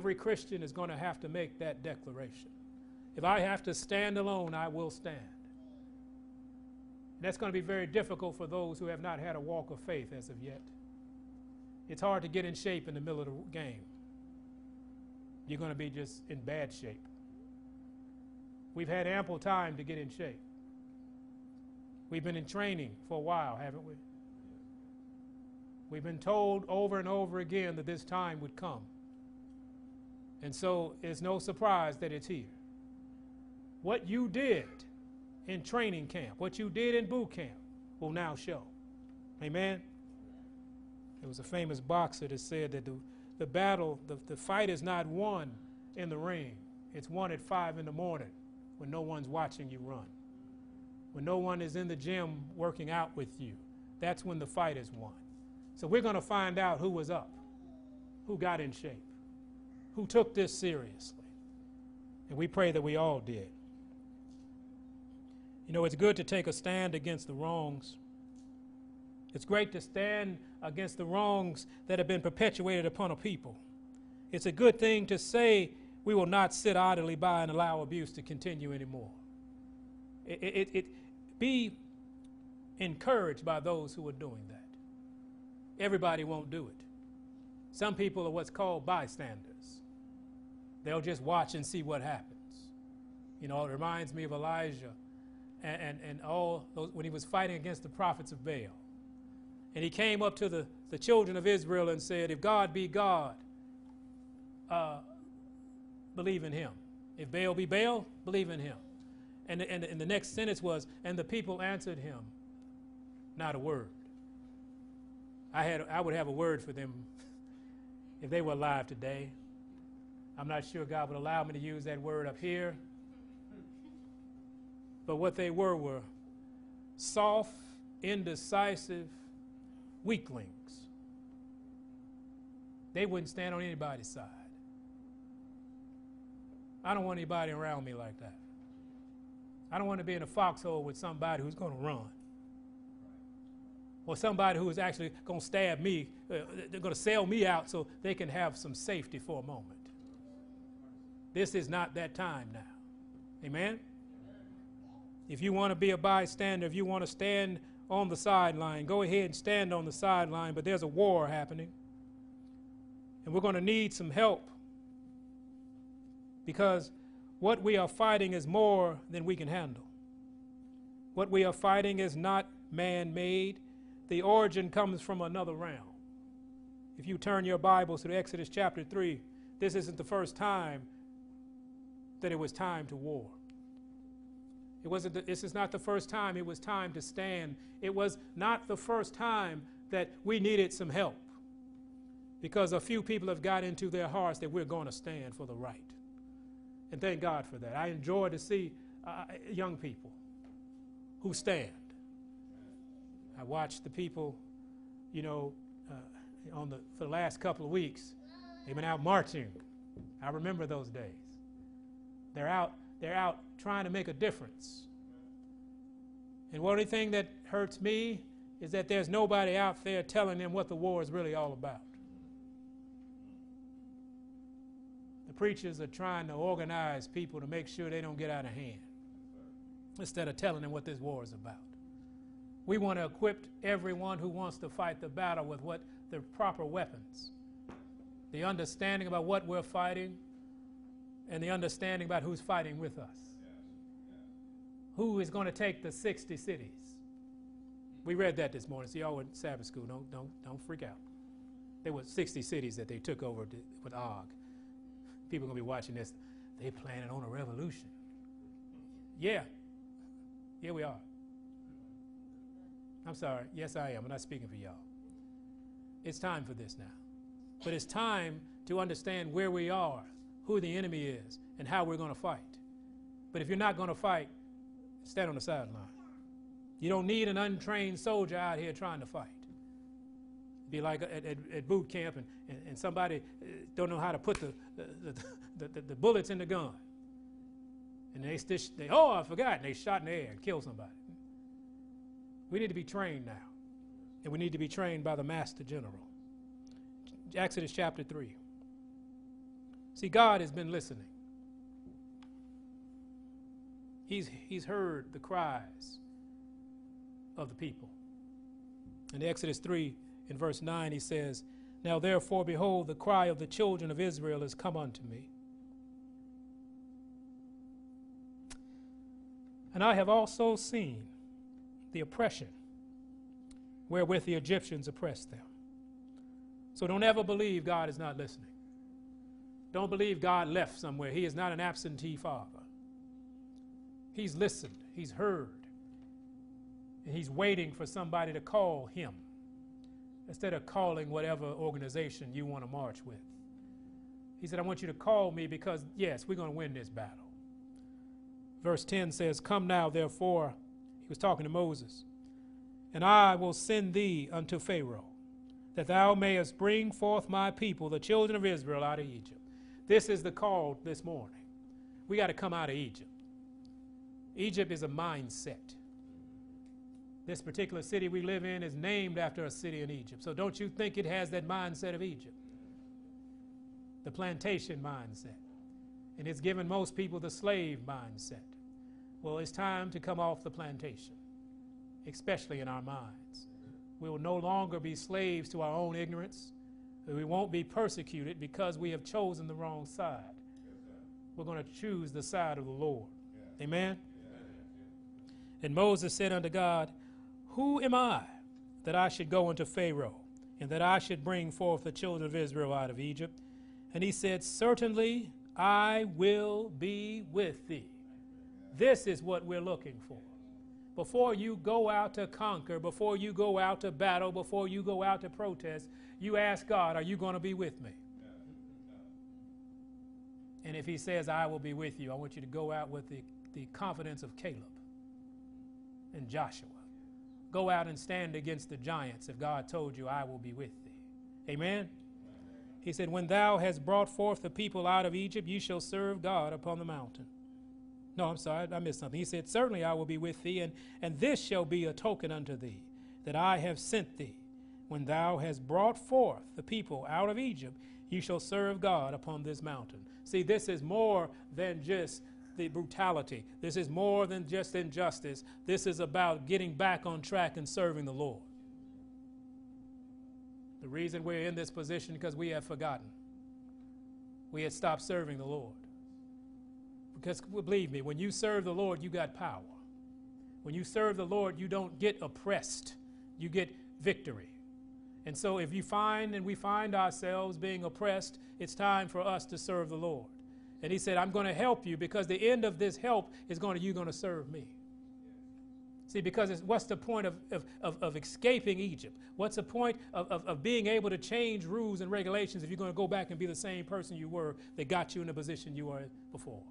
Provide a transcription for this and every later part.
Every Christian is going to have to make that declaration. If I have to stand alone, I will stand. And that's going to be very difficult for those who have not had a walk of faith as of yet. It's hard to get in shape in the middle of the game. You're going to be just in bad shape. We've had ample time to get in shape. We've been in training for a while, haven't we? We've been told over and over again that this time would come. And so it's no surprise that it's here. What you did in training camp, what you did in boot camp, will now show. Amen? There was a famous boxer that said that the, the battle, the, the fight is not won in the ring, it's won at 5 in the morning when no one's watching you run. When no one is in the gym working out with you, that's when the fight is won. So we're going to find out who was up, who got in shape, who took this seriously. And we pray that we all did. You know, it's good to take a stand against the wrongs. It's great to stand against the wrongs that have been perpetuated upon a people. It's a good thing to say we will not sit idly by and allow abuse to continue anymore. It, it, it, be encouraged by those who are doing that. Everybody won't do it. Some people are what's called bystanders. They'll just watch and see what happens. You know, it reminds me of Elijah and, and, and all those, when he was fighting against the prophets of Baal. And he came up to the, the children of Israel and said, If God be God, uh, believe in him. If Baal be Baal, believe in him. And, and, and the next sentence was, And the people answered him, not a word. I, had, I would have a word for them if they were alive today. I'm not sure God would allow me to use that word up here. But what they were were soft, indecisive weaklings. They wouldn't stand on anybody's side. I don't want anybody around me like that. I don't want to be in a foxhole with somebody who's going to run or somebody who is actually going to stab me, uh, they're going to sell me out so they can have some safety for a moment. This is not that time now. Amen? If you want to be a bystander, if you want to stand on the sideline, go ahead and stand on the sideline, but there's a war happening. And we're going to need some help because what we are fighting is more than we can handle. What we are fighting is not man made, the origin comes from another realm. If you turn your Bibles to Exodus chapter 3, this isn't the first time that it was time to war. It wasn't the, this is not the first time it was time to stand. It was not the first time that we needed some help. Because a few people have got into their hearts that we're going to stand for the right. And thank God for that. I enjoy to see uh, young people who stand. I watched the people, you know, uh, on the, for the last couple of weeks. They've been out marching. I remember those days. They're out, they're out trying to make a difference. And one thing that hurts me is that there's nobody out there telling them what the war is really all about. The preachers are trying to organize people to make sure they don't get out of hand instead of telling them what this war is about. We want to equip everyone who wants to fight the battle with what the proper weapons. The understanding about what we're fighting and the understanding about who's fighting with us. Who is going to take the 60 cities? We read that this morning. See, y'all went Sabbath school. Don't, don't, don't freak out. There were 60 cities that they took over to, with Og. People are going to be watching this. They planning on a revolution. Yeah. Yeah, we are. I'm sorry. Yes, I am. I'm not speaking for y'all. It's time for this now. But it's time to understand where we are, who the enemy is, and how we're going to fight. But if you're not going to fight, stand on the sideline. You don't need an untrained soldier out here trying to fight. Be like at, at, at boot camp and, and, and, somebody uh, don't know how to put the, the, the, the, the bullets in the gun. And they, they, oh, I forgot, and they shot in the air and killed somebody. We need to be trained now. And we need to be trained by the Master General. Exodus chapter 3. See, God has been listening. He's, he's heard the cries of the people. In Exodus 3, in verse 9, he says, Now therefore, behold, the cry of the children of Israel has come unto me. And I have also seen the oppression wherewith the Egyptians oppressed them. So don't ever believe God is not listening. Don't believe God left somewhere. He is not an absentee father. He's listened, He's heard, and He's waiting for somebody to call Him instead of calling whatever organization you want to march with. He said, I want you to call me because, yes, we're going to win this battle. Verse 10 says, Come now, therefore, he was talking to Moses, and I will send thee unto Pharaoh, that thou mayest bring forth my people, the children of Israel, out of Egypt. This is the call this morning. We got to come out of Egypt. Egypt is a mindset. This particular city we live in is named after a city in Egypt. So don't you think it has that mindset of Egypt? The plantation mindset. And it's given most people the slave mindset. Well, it's time to come off the plantation, especially in our minds. We will no longer be slaves to our own ignorance. We won't be persecuted because we have chosen the wrong side. We're going to choose the side of the Lord. Amen? And Moses said unto God, Who am I that I should go unto Pharaoh, and that I should bring forth the children of Israel out of Egypt? And he said, Certainly I will be with thee. This is what we're looking for. Before you go out to conquer, before you go out to battle, before you go out to protest, you ask God, Are you going to be with me? And if he says, I will be with you, I want you to go out with the, the confidence of Caleb and Joshua. Go out and stand against the giants if God told you, I will be with thee. Amen? He said, When thou hast brought forth the people out of Egypt, you shall serve God upon the mountain. No, I'm sorry, I missed something. He said, Certainly I will be with thee, and, and this shall be a token unto thee, that I have sent thee. When thou hast brought forth the people out of Egypt, you shall serve God upon this mountain. See, this is more than just the brutality. This is more than just injustice. This is about getting back on track and serving the Lord. The reason we're in this position because we have forgotten. We had stopped serving the Lord. Because believe me, when you serve the Lord, you got power. When you serve the Lord, you don't get oppressed, you get victory. And so if you find and we find ourselves being oppressed, it's time for us to serve the Lord. And he said, I'm going to help you because the end of this help is going to, you're going to serve me. See, because what's the point of, of, of, of, escaping Egypt? What's the point of, of, of being able to change rules and regulations if you're going to go back and be the same person you were that got you in the position you were before?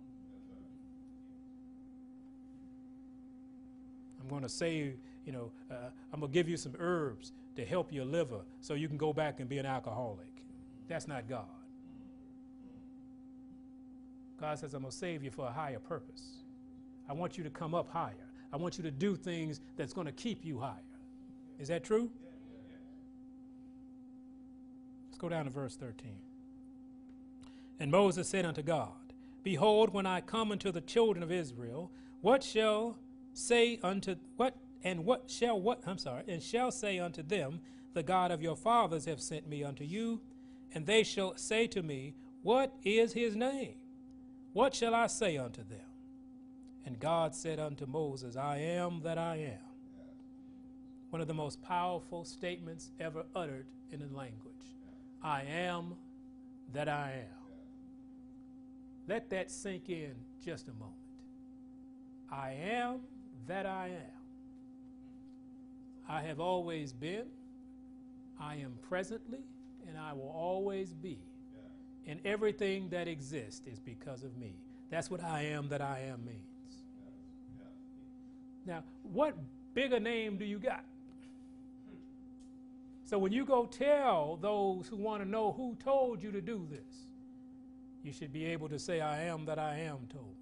I'm going to say, you know, uh, I'm going to give you some herbs to help your liver so you can go back and be an alcoholic. That's not God. God says, I'm going to save you for a higher purpose. I want you to come up higher. I want you to do things that's going to keep you higher. Is that true? Let's go down to verse 13. And Moses said unto God, Behold, when I come unto the children of Israel, what shall say unto what and what shall what I'm sorry, and shall say unto them, The God of your fathers have sent me unto you, and they shall say to me, What is his name? What shall I say unto them? And God said unto Moses, I am that I am. One of the most powerful statements ever uttered in a language. I am that I am. Let that sink in just a moment. I am that I am. I have always been, I am presently, and I will always be and everything that exists is because of me. That's what I am that I am means. Now, what bigger name do you got? So when you go tell those who want to know who told you to do this, you should be able to say, I am that I am told.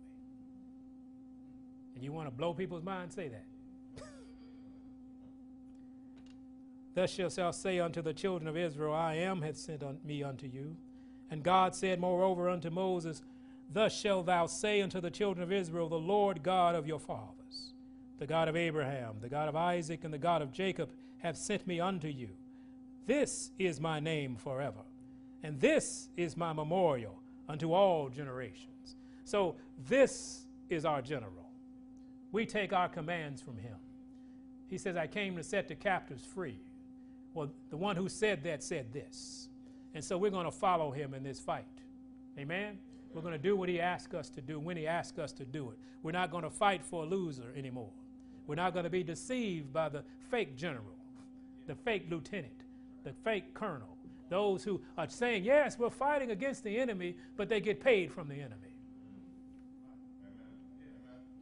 And you want to blow people's minds, say that. Thus shalt thou say unto the children of Israel, I am hath sent un me unto you. And God said, moreover, unto Moses, Thus shalt thou say unto the children of Israel, The Lord God of your fathers, the God of Abraham, the God of Isaac, and the God of Jacob, have sent me unto you. This is my name forever, and this is my memorial unto all generations. So, this is our general. We take our commands from him. He says, I came to set the captives free. Well, the one who said that said this. And so we're going to follow him in this fight. Amen? We're going to do what he asks us to do when he asks us to do it. We're not going to fight for a loser anymore. We're not going to be deceived by the fake general, the fake lieutenant, the fake colonel, those who are saying, yes, we're fighting against the enemy, but they get paid from the enemy.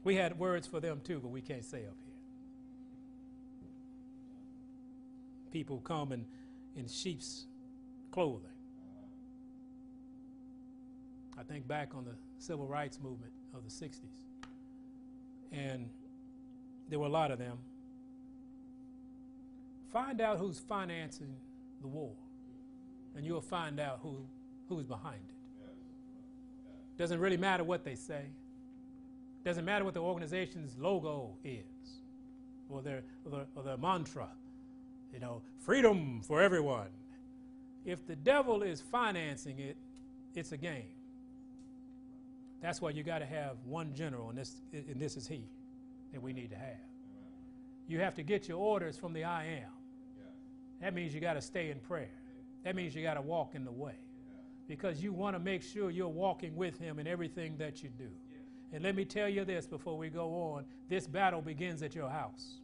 We had words for them too, but we can't say up here. People come in, in sheep's clothing. I think back on the civil rights movement of the 60s. And there were a lot of them. Find out who's financing the war, and you'll find out who, who's behind it. Doesn't really matter what they say. Doesn't matter what the organization's logo is, or their, or their, or their mantra. You know, freedom for everyone. If the devil is financing it, it's a game. That's why you got to have one general, and this, and this is he that we need to have. You have to get your orders from the I am. That means you got to stay in prayer. That means you got to walk in the way. Because you want to make sure you're walking with him in everything that you do. And let me tell you this before we go on this battle begins at your house.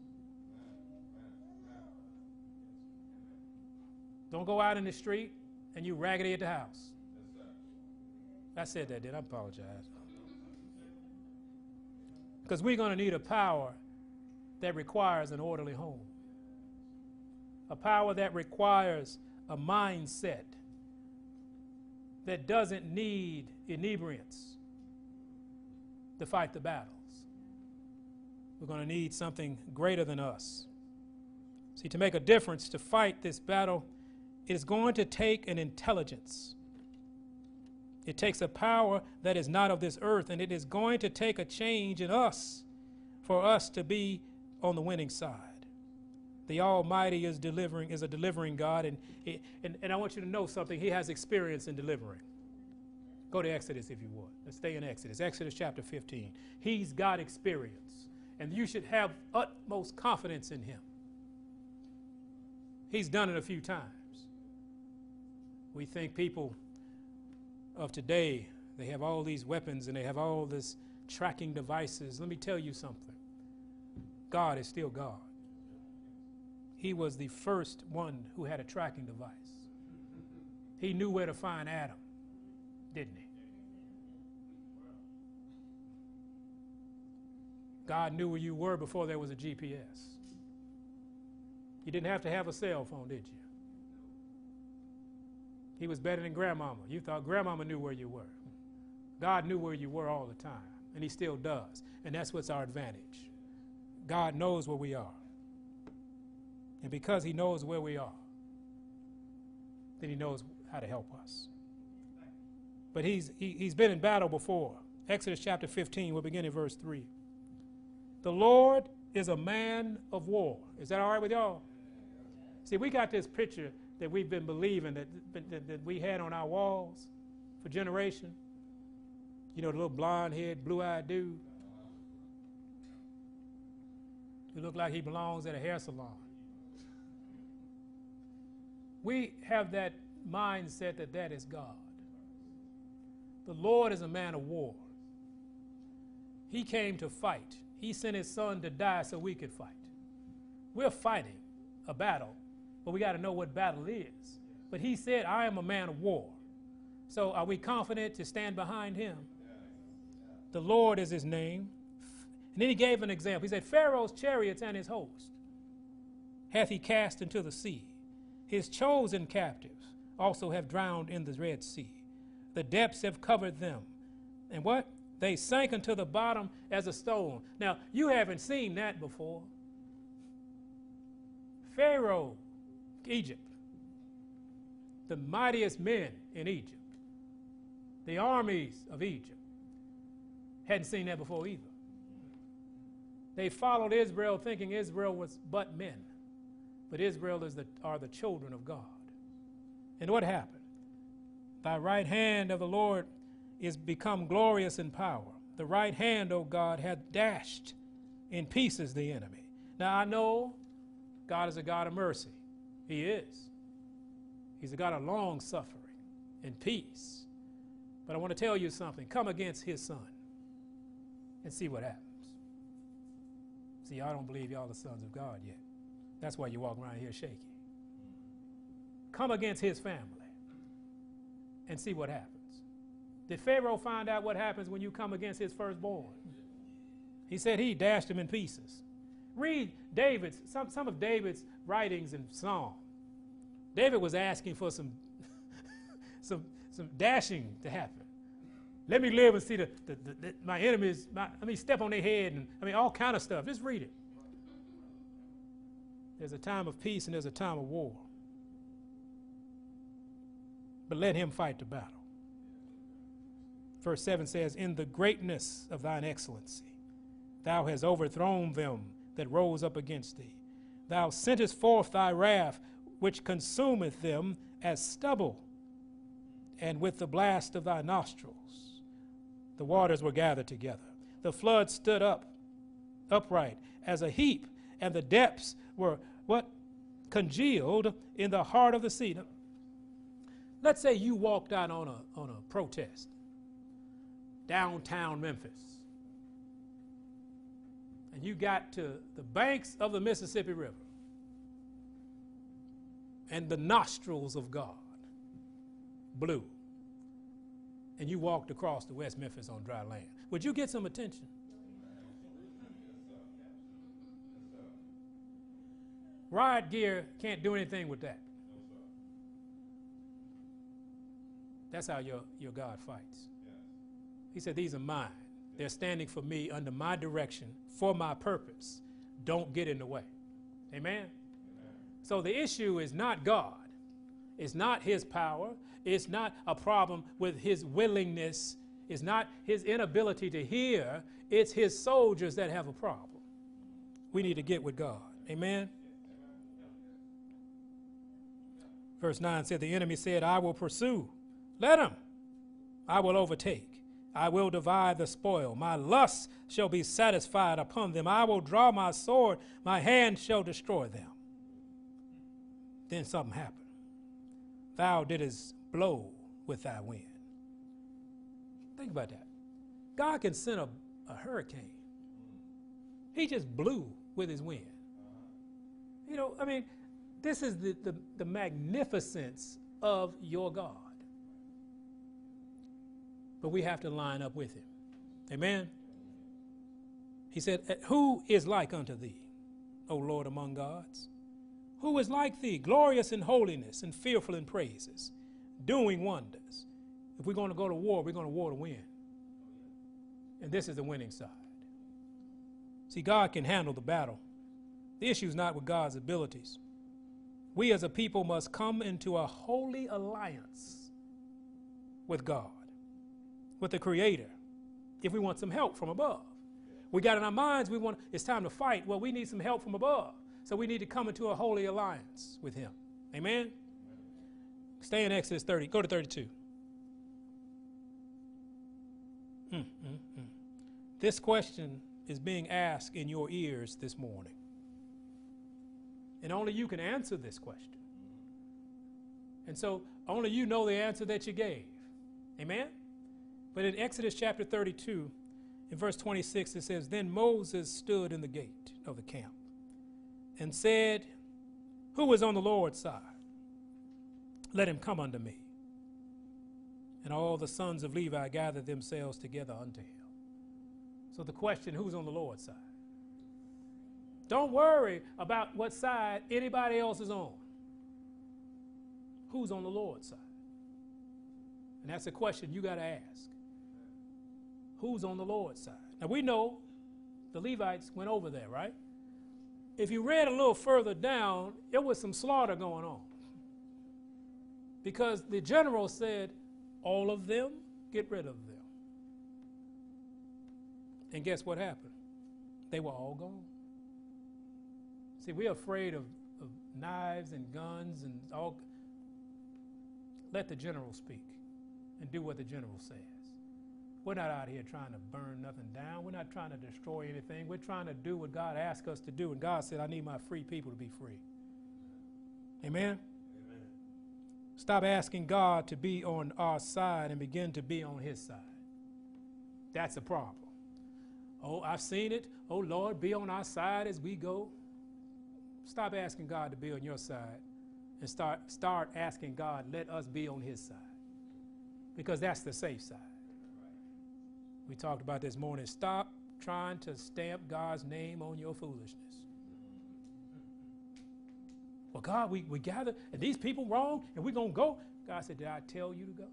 Don't go out in the street and you raggedy at the house. I said that, did I apologize? Because we're going to need a power that requires an orderly home, a power that requires a mindset that doesn't need inebriants to fight the battles. We're going to need something greater than us. See, to make a difference, to fight this battle, it is going to take an intelligence it takes a power that is not of this earth, and it is going to take a change in us for us to be on the winning side. The Almighty is delivering, is a delivering God, and, and, and I want you to know something. He has experience in delivering. Go to Exodus if you would. Let's stay in Exodus. Exodus chapter 15. He's got experience, and you should have utmost confidence in him. He's done it a few times. We think people of today, they have all these weapons and they have all this tracking devices. Let me tell you something. God is still God. He was the first one who had a tracking device. He knew where to find Adam, didn't he? God knew where you were before there was a GPS. You didn't have to have a cell phone, did you? He was better than grandmama. You thought grandmama knew where you were. God knew where you were all the time, and He still does. And that's what's our advantage. God knows where we are. And because He knows where we are, then He knows how to help us. But He's, he, he's been in battle before. Exodus chapter 15, we'll begin in verse 3. The Lord is a man of war. Is that all right with y'all? See, we got this picture that we've been believing that, that, that we had on our walls for generations. You know, the little blonde head, blue eyed dude He looked like he belongs at a hair salon. We have that mindset that that is God. The Lord is a man of war. He came to fight. He sent his son to die so we could fight. We're fighting a battle but we got to know what battle is. But he said, I am a man of war. So are we confident to stand behind him? The Lord is his name. And then he gave an example. He said, Pharaoh's chariots and his host hath he cast into the sea. His chosen captives also have drowned in the Red Sea. The depths have covered them. And what? They sank unto the bottom as a stone. Now, you haven't seen that before. Pharaoh Egypt. The mightiest men in Egypt The armies of Egypt hadn't seen that before either. They followed Israel thinking Israel was but men. But Israel is the, are the children of God. And what happened? Thy right hand of the Lord is become glorious in power. The right hand, O God, hath dashed in pieces the enemy. Now I know God is a God of mercy. He is. He's a God of long suffering and peace. But I want to tell you something. Come against his son and see what happens. See, I don't believe y'all the sons of God yet. That's why you walk around here shaking. Come against his family and see what happens. Did Pharaoh find out what happens when you come against his firstborn? He said he dashed him in pieces. Read David's, some, some of David's writings and Psalm. David was asking for some, some, some dashing to happen. Let me live and see the, the, the, the my enemies, my, let me step on their head and I mean all kind of stuff. Just read it. There's a time of peace and there's a time of war. But let him fight the battle. Verse 7 says, In the greatness of thine excellency, thou hast overthrown them that rose up against thee. Thou sentest forth thy wrath, which consumeth them as stubble, and with the blast of thy nostrils the waters were gathered together. The flood stood up, upright as a heap, and the depths were what? Congealed in the heart of the sea. Now, let's say you walked out on a, on a protest downtown Memphis. And you got to the banks of the Mississippi River and the nostrils of God blew and you walked across to West Memphis on dry land, would you get some attention? Riot gear can't do anything with that. That's how your, your God fights. He said, These are mine. They're standing for me under my direction for my purpose. Don't get in the way. Amen? Amen? So the issue is not God, it's not his power, it's not a problem with his willingness, it's not his inability to hear, it's his soldiers that have a problem. We need to get with God. Amen? Verse 9 said, The enemy said, I will pursue. Let him. I will overtake. I will divide the spoil. My lust shall be satisfied upon them. I will draw my sword. My hand shall destroy them. Then something happened. Thou didst blow with thy wind. Think about that. God can send a, a hurricane. He just blew with his wind. You know, I mean, this is the, the, the magnificence of your God. But we have to line up with him. Amen? He said, eh, Who is like unto thee, O Lord among gods? Who is like thee, glorious in holiness and fearful in praises? doing wonders. If we're going to go to war, we're going to war to win. And this is the winning side. See, God can handle the battle. The issue is not with God's abilities. We as a people must come into a holy alliance with God, with the Creator, if we want some help from above. We got in our minds, we want it's time to fight. Well, we need some help from above. So we need to come into a holy alliance with Him. Amen? Stay in Exodus 30. Go to 32. Mm. This question is being asked in your ears this morning. And only you can answer this question. And so only you know the answer that you gave. Amen? But in Exodus chapter 32, in verse 26, it says, Then Moses stood in the gate of the camp and said, Who is on the Lord's side? Let him come unto me. And all the sons of Levi gathered themselves together unto him. So the question who's on the Lord's side? Don't worry about what side anybody else is on. Who's on the Lord's side? And that's a question you got to ask. Who's on the Lord's side? Now we know the Levites went over there, right? If you read a little further down, there was some slaughter going on. Because the general said, All of them? get rid of them. And guess what happened? They were all gone. See, we're afraid of, of knives and guns and all. Let the general speak and do what the general says. We're not out here trying to burn nothing down. We're not trying to destroy anything. We're trying to do what God asked us to do. And God said, I need my free people to be free. Amen? Amen. Stop asking God to be on our side and begin to be on his side. That's a problem. Oh, I've seen it. Oh, Lord, be on our side as we go. Stop asking God to be on your side and start, start asking God, let us be on his side. Because that's the safe side. We talked about this morning. Stop trying to stamp God's name on your foolishness. Well, God, we, we gather, and these people wrong, and we're going to go. God said, Did I tell you to go?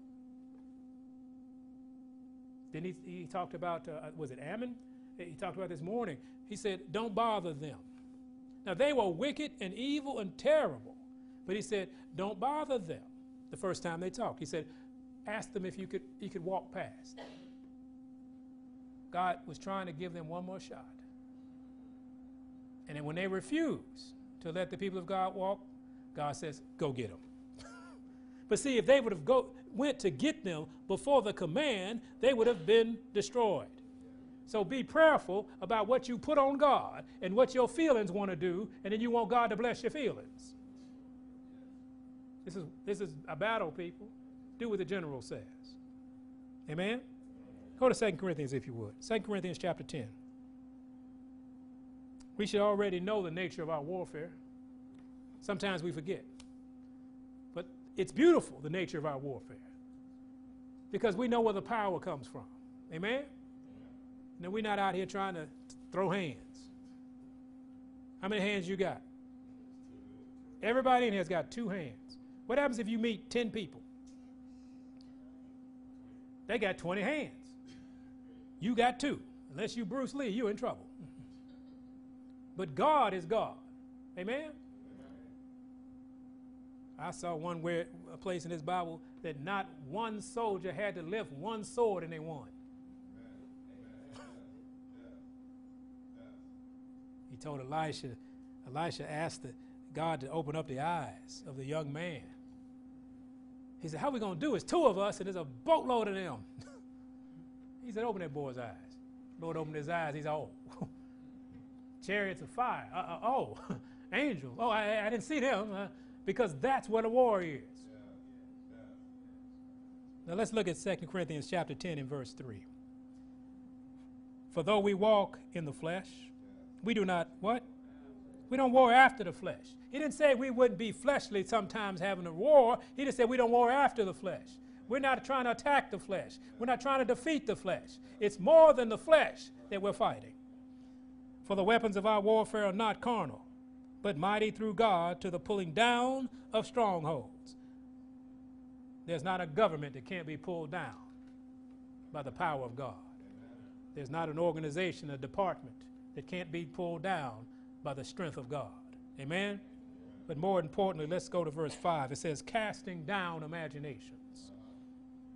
Then he, he talked about, uh, was it Ammon? He talked about this morning. He said, Don't bother them. Now, they were wicked and evil and terrible. But he said, Don't bother them the first time they talked. He said, Ask them if you could, you could walk past. God was trying to give them one more shot. And then when they refused to let the people of God walk, God says, Go get them. but see, if they would have go, went to get them before the command, they would have been destroyed. So be prayerful about what you put on God and what your feelings want to do, and then you want God to bless your feelings. This is, this is a battle, people. Do what the general says. Amen? Go to 2 Corinthians if you would. 2 Corinthians chapter 10. We should already know the nature of our warfare. Sometimes we forget. But it's beautiful, the nature of our warfare, because we know where the power comes from. Amen? Now, we're not out here trying to throw hands. How many hands you got? Everybody in here has got two hands. What happens if you meet 10 people? They got 20 hands. You got two. Unless you Bruce Lee, you're in trouble. but God is God. Amen? I saw one where a place in this Bible that not one soldier had to lift one sword and they won. He told Elisha, Elisha asked the, God to open up the eyes of the young man. He said, How are we going to do? It's two of us, and there's a boatload of them. he said, Open that boy's eyes. Lord opened his eyes. He said, Oh, chariots of fire. Uh, uh, oh, angels. Oh, I, I, didn't see them uh, because that's what a war is. Now let's look at 2 Corinthians chapter 10 and verse 3. For though we walk in the flesh, we do not, what? We don't war after the flesh. He didn't say we wouldn't be fleshly sometimes having a war. He just said we don't war after the flesh. We're not trying to attack the flesh. We're not trying to defeat the flesh. It's more than the flesh that we're fighting. For the weapons of our warfare are not carnal, but mighty through God to the pulling down of strongholds. There's not a government that can't be pulled down by the power of God. There's not an organization, a department that can't be pulled down by the strength of God. Amen? But more importantly, let's go to verse 5. It says, casting down imaginations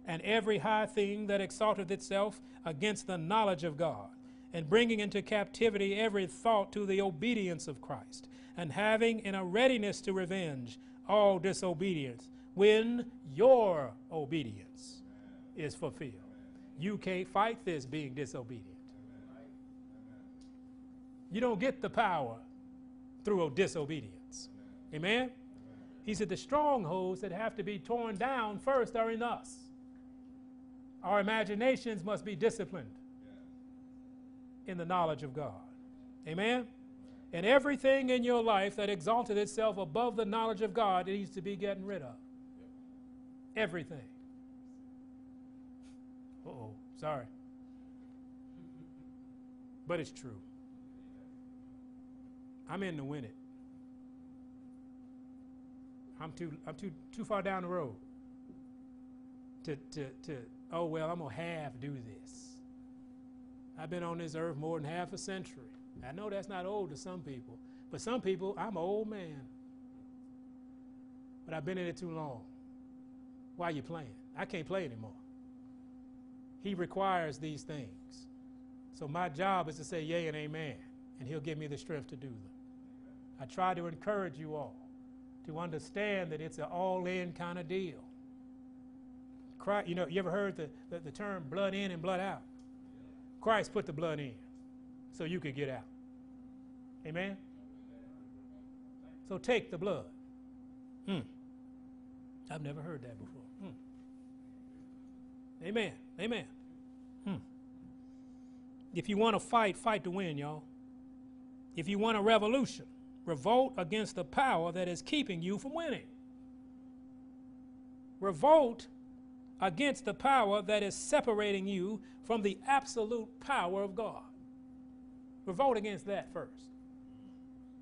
and every high thing that exalteth itself against the knowledge of God, and bringing into captivity every thought to the obedience of Christ, and having in a readiness to revenge all disobedience when your obedience is fulfilled. You can't fight this being disobedient. You don't get the power through disobedience. Amen? He said the strongholds that have to be torn down first are in us. Our imaginations must be disciplined in the knowledge of God. Amen? And everything in your life that exalted itself above the knowledge of God needs to be getting rid of. Everything. Uh oh, sorry. But it's true. I'm in to win it. I'm too I'm too too far down the road to to to oh well I'm gonna half do this. I've been on this earth more than half a century. I know that's not old to some people, but some people I'm an old man. But I've been in it too long. Why are you playing? I can't play anymore. He requires these things. So my job is to say yea and amen, and He'll give me the strength to do them. I try to encourage you all to understand that it's an all in kind of deal. Christ, you know, you ever heard the, the, the term blood in and blood out? Christ put the blood in so you could get out. Amen? So take the blood. Hmm. I've never heard that before. Hmm. Amen. Amen. Hmm. If you want to fight, fight to win, y'all. If you want a revolution, revolt against the power that is keeping you from winning. Revolt against the power that is separating you from the absolute power of God. Revolt against that first.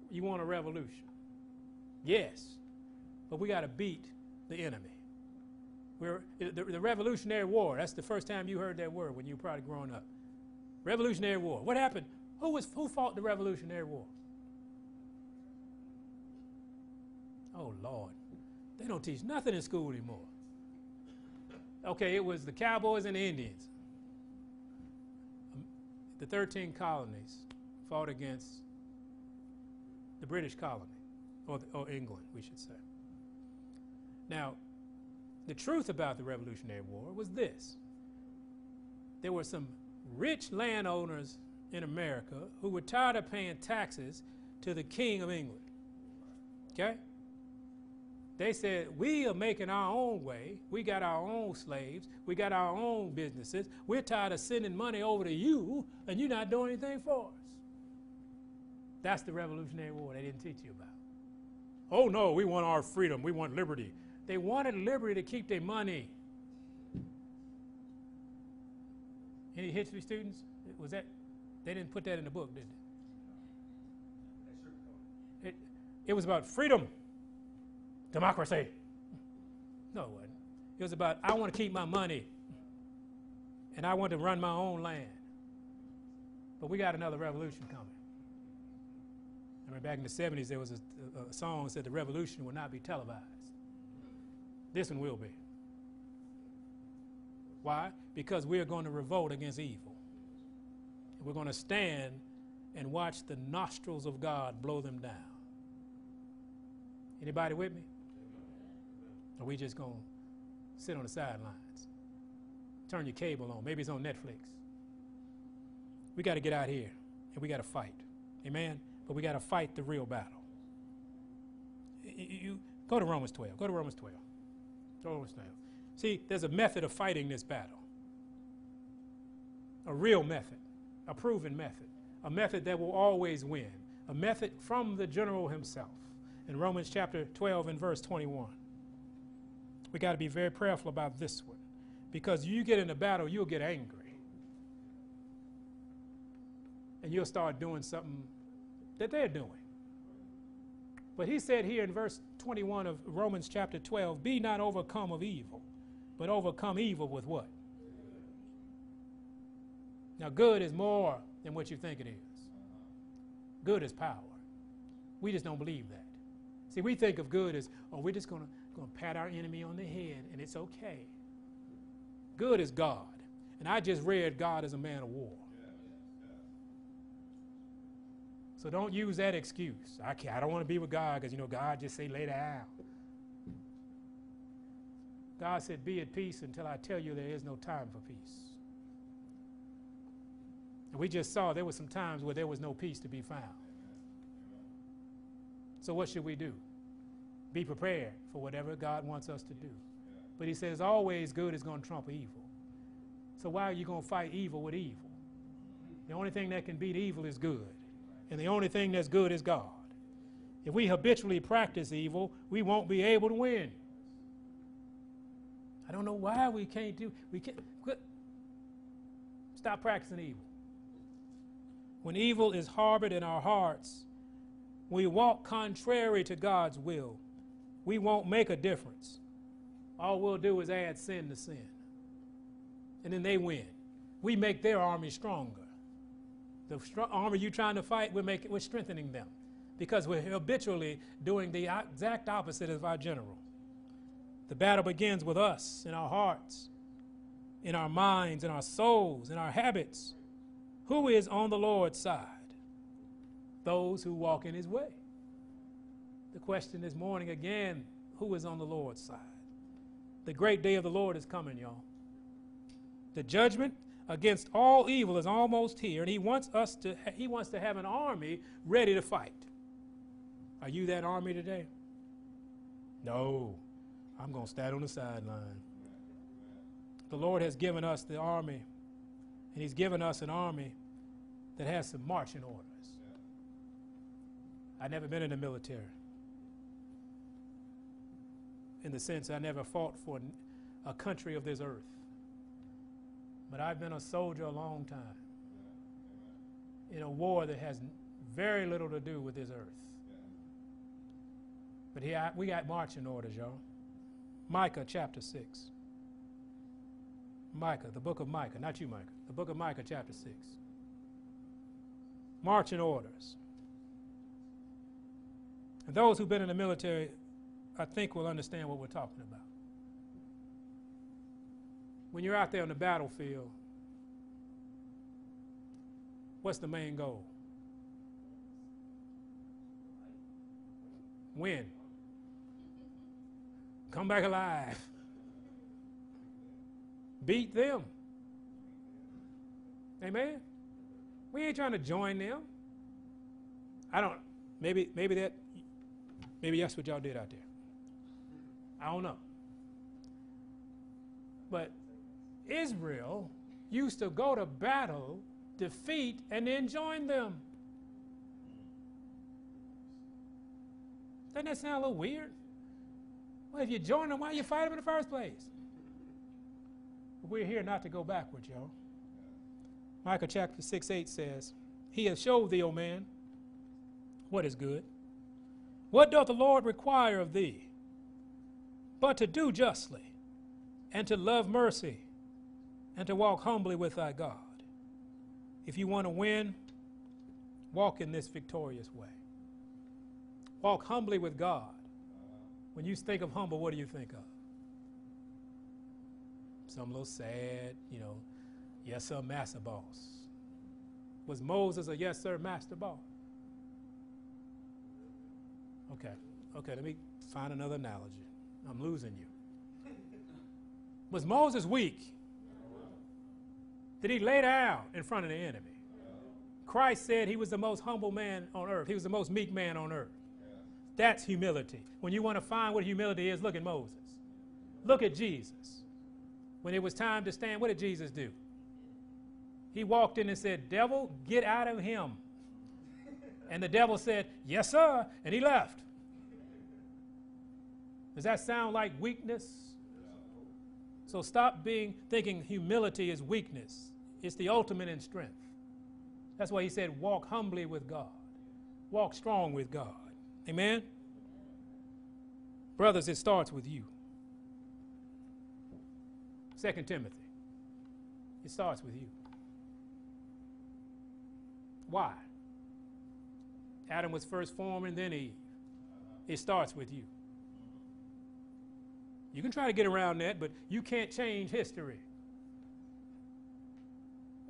You want a revolution? Yes, but we got to beat the enemy. We're, the, the Revolutionary War, that's the first time you heard that word when you were probably growing up. Revolutionary War. What happened? Who, was, who fought the Revolutionary War? Oh, Lord. They don't teach nothing in school anymore. Okay, it was the Cowboys and the Indians. The 13 colonies fought against the British colony, or, the, or England, we should say. Now, the truth about the Revolutionary War was this there were some rich landowners in America who were tired of paying taxes to the King of England. Okay? They said, We are making our own way. We got our own slaves. We got our own businesses. We're tired of sending money over to you, and you're not doing anything for us. That's the Revolutionary War they didn't teach you about. Oh, no, we want our freedom. We want liberty. They wanted liberty to keep their money. Any history students? Was that? They didn't put that in the book, did they? It, it was about freedom democracy. No, it wasn't. It was about, I want to keep my money and I want to run my own land. But we got another revolution coming. I remember back in the 70s, there was a, a song that said the revolution will not be televised. This one will be. Why? Because we are going to revolt against evil. We're going to stand and watch the nostrils of God blow them down. Anybody with me? Or we just going to sit on the sidelines? Turn your cable on. Maybe it's on Netflix. We got to get out here and we got to fight. Amen? But we got to fight the real battle. You, you, go to Romans 12. Go to Romans 12. Go to Romans 12. See, there's a method of fighting this battle. A real method, a proven method, a method that will always win, a method from the general himself. In Romans chapter 12 and verse 21 we got to be very prayerful about this one because you get in a battle, you'll get angry. And you'll start doing something that they're doing. But he said here in verse 21 of Romans chapter 12 Be not overcome of evil, but overcome evil with what? Now, good is more than what you think it is. Good is power. We just don't believe that. See, we think of good as, oh, we're just going to going to pat our enemy on the head, and it's okay. Good is God. And I just read God as a man of war. So don't use that excuse. I, can't, I don't want to be with God because, you know, God just say lay down. God said, be at peace until I tell you there is no time for peace. And we just saw there were some times where there was no peace to be found. So what should we do? Be prepared for whatever God wants us to do. But he says always good is going to trump evil. So why are you going to fight evil with evil? The only thing that can beat evil is good. And the only thing that's good is God. If we habitually practice evil, we won't be able to win. I don't know why we can't do we can't quit. Stop practicing evil. When evil is harbored in our hearts, we walk contrary to God's will we won't make a difference. All we'll do is add sin to sin. And then they win. We make their army stronger. The str- army you're trying to fight, we're, making, we're strengthening them because we're habitually doing the exact opposite of our general. The battle begins with us in our hearts. in our minds, in our souls, in our habits. Who is on the Lord's side? Those who walk in his way. The question this morning again who is on the Lord's side? The great day of the Lord is coming, y'all. The judgment against all evil is almost here, and he wants us to he wants to have an army ready to fight. Are you that army today? No. I'm going to stand on the sideline. The Lord has given us the army, and He's given us an army that has some marching orders. I've never been in the military. In the sense, I never fought for a country of this earth. But I've been a soldier a long time in a war that has very little to do with this earth. But here we got marching orders, y'all. Micah chapter 6. Micah, the book of Micah, not you, Micah. The book of Micah chapter 6. Marching orders. And those who've been in the military, I think, will understand what we're talking about. When you're out there on the battlefield, what's the main goal? Win. Come back alive. Beat them. Amen. We ain't trying to join them. I don't. Maybe maybe that. Maybe that's what y'all did out there. I don't know. But Israel used to go to battle, defeat, and then join them. Doesn't that sound a little weird? Well, if you join them, why you fight them in the first place? We're here not to go backwards, y'all. Micah chapter 6 8 says, He has showed thee, O man, what is good. What doth the Lord require of thee? But to do justly, and to love mercy, and to walk humbly with thy God. If you want to win, walk in this victorious way. Walk humbly with God when you think of humble, what do you think of? Some little sad, you know, yes, sir, master boss. Was Moses a yes, sir, master boss? Okay, okay, let me find another analogy. I'm losing you. Was Moses weak? Did he lay down in front of the enemy? Christ said he was the most humble man on earth. He was the most meek man on earth. That's humility. When you want to find what humility is, look at Moses. Look at Jesus. When it was time to stand, what did Jesus do? He walked in and said, Devil, get out of him. And the devil said, Yes, sir. And he left. Does that sound like weakness? So stop being thinking humility is weakness. It's the ultimate in strength. That's why he said, walk humbly with God. Walk strong with God. Amen? Brothers, it starts with you. Second Timothy. It starts with you. Why? Adam was first formed and then Eve. It starts with you. You can try to get around that, but you can't change history.